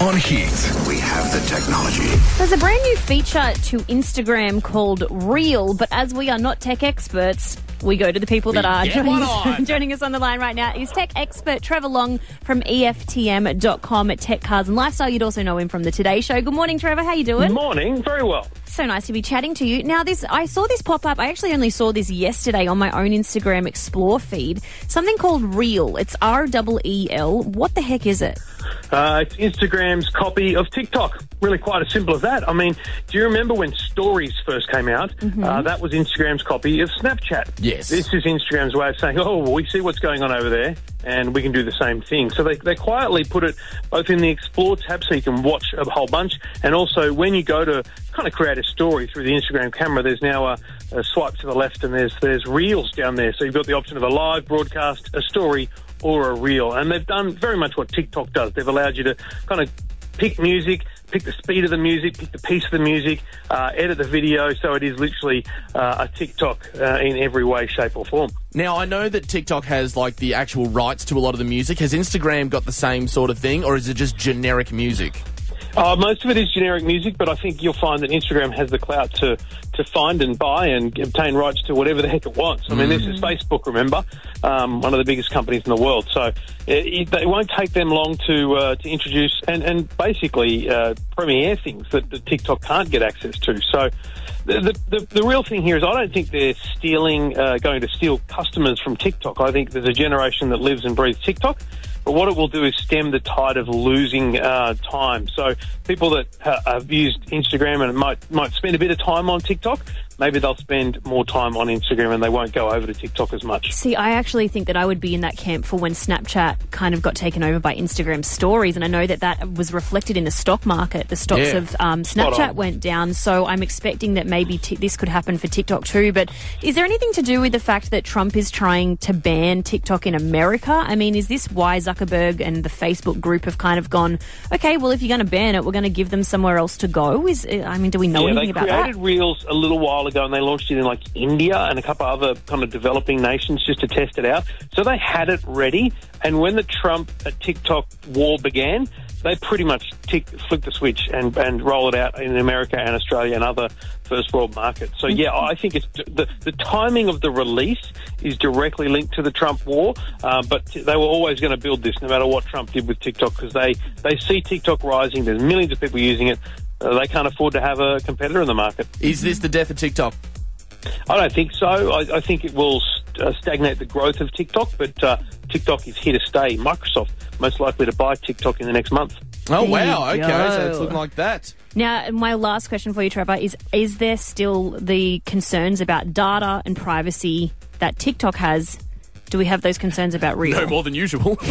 on Heat. We have the technology. There's a brand new feature to Instagram called Reel, but as we are not tech experts, we go to the people that are joining us, on. joining us on the line right now. Is tech expert Trevor Long from EFTM.com at Tech Cars and Lifestyle. You'd also know him from the Today Show. Good morning, Trevor. How you doing? Good morning, very well. So nice to be chatting to you. Now, this I saw this pop up. I actually only saw this yesterday on my own Instagram Explore feed. Something called Reel. It's R E E L. What the heck is it? Uh, it's Instagram's copy of TikTok. Really quite as simple as that. I mean, do you remember when stories first came out? Uh, that was Instagram's copy of Snapchat. Yes. This is Instagram's way of saying, oh, we see what's going on over there and we can do the same thing. So they, they quietly put it both in the Explore tab so you can watch a whole bunch and also when you go to kind of create a story through the Instagram camera, there's now a, a swipe to the left and there's, there's reels down there. So you've got the option of a live broadcast, a story, or a reel. And they've done very much what TikTok does. They've allowed you to kind of pick music, pick the speed of the music, pick the piece of the music, uh, edit the video, so it is literally uh, a TikTok uh, in every way, shape, or form. Now, I know that TikTok has like the actual rights to a lot of the music. Has Instagram got the same sort of thing, or is it just generic music? Uh, most of it is generic music, but I think you'll find that Instagram has the clout to, to find and buy and obtain rights to whatever the heck it wants. I mean, this is Facebook, remember, um, one of the biggest companies in the world. So it, it, it won't take them long to uh, to introduce and, and basically uh, premiere things that, that TikTok can't get access to. So the, the, the, the real thing here is I don't think they're stealing, uh, going to steal customers from TikTok. I think there's a generation that lives and breathes TikTok. But what it will do is stem the tide of losing uh, time. So people that ha- have used Instagram and might might spend a bit of time on TikTok, maybe they'll spend more time on Instagram and they won't go over to TikTok as much. See, I actually think that I would be in that camp for when Snapchat kind of got taken over by Instagram stories. And I know that that was reflected in the stock market. The stocks Yeah. of um, Snapchat went down. So I'm expecting that maybe t- this could happen for TikTok too. But is there anything to do with the fact that Trump is trying to ban TikTok in America? I mean, is this why Zuckerberg and the Facebook group have kind of gone, okay, well, if you're going to ban it, we're going to give them somewhere else to go? Is I mean, do we know yeah, anything about that? they created? Reels a little while ago, and they launched it in like India and a couple other kind of developing nations just to test it out. So they had it ready, and when the Trump uh, TikTok war began, they pretty much tick, flick the switch and and roll it out in America and Australia and other first world markets. So yeah, I think it's the the timing of the release is directly linked to the Trump war, uh, but they were always going to build this no matter what Trump did with TikTok because they they see TikTok rising. There's millions of people using it. Uh, they can't afford to have a competitor in the market. Is this the death of TikTok? I don't think so. I, I think it will uh, stagnate the growth of TikTok, but uh, TikTok is here to stay. Microsoft most likely to buy TikTok in the next month. Oh wow! you Okay, so it's looking like that. Now, my last question for you, Trevor, is is there still the concerns about data and privacy that TikTok has? Do we have those concerns about real? No more than usual.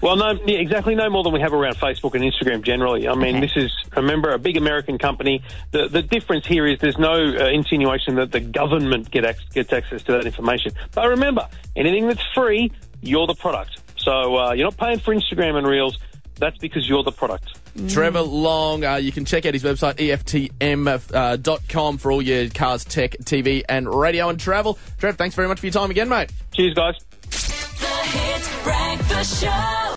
Well, no, yeah, exactly no more than we have around Facebook and Instagram generally. I mean, Okay. this is, remember, a big American company. The, the difference here is there's no uh, insinuation that the government get ac- gets access to that information. But remember, anything that's free, you're the product. So uh, you're not paying for Instagram and Reels. That's because you're the product. Trevor Long, uh, you can check out his website, EFTM.com, for all your cars, tech, TV, and radio and travel. Trev, thanks very much for your time again, mate. Cheers, guys.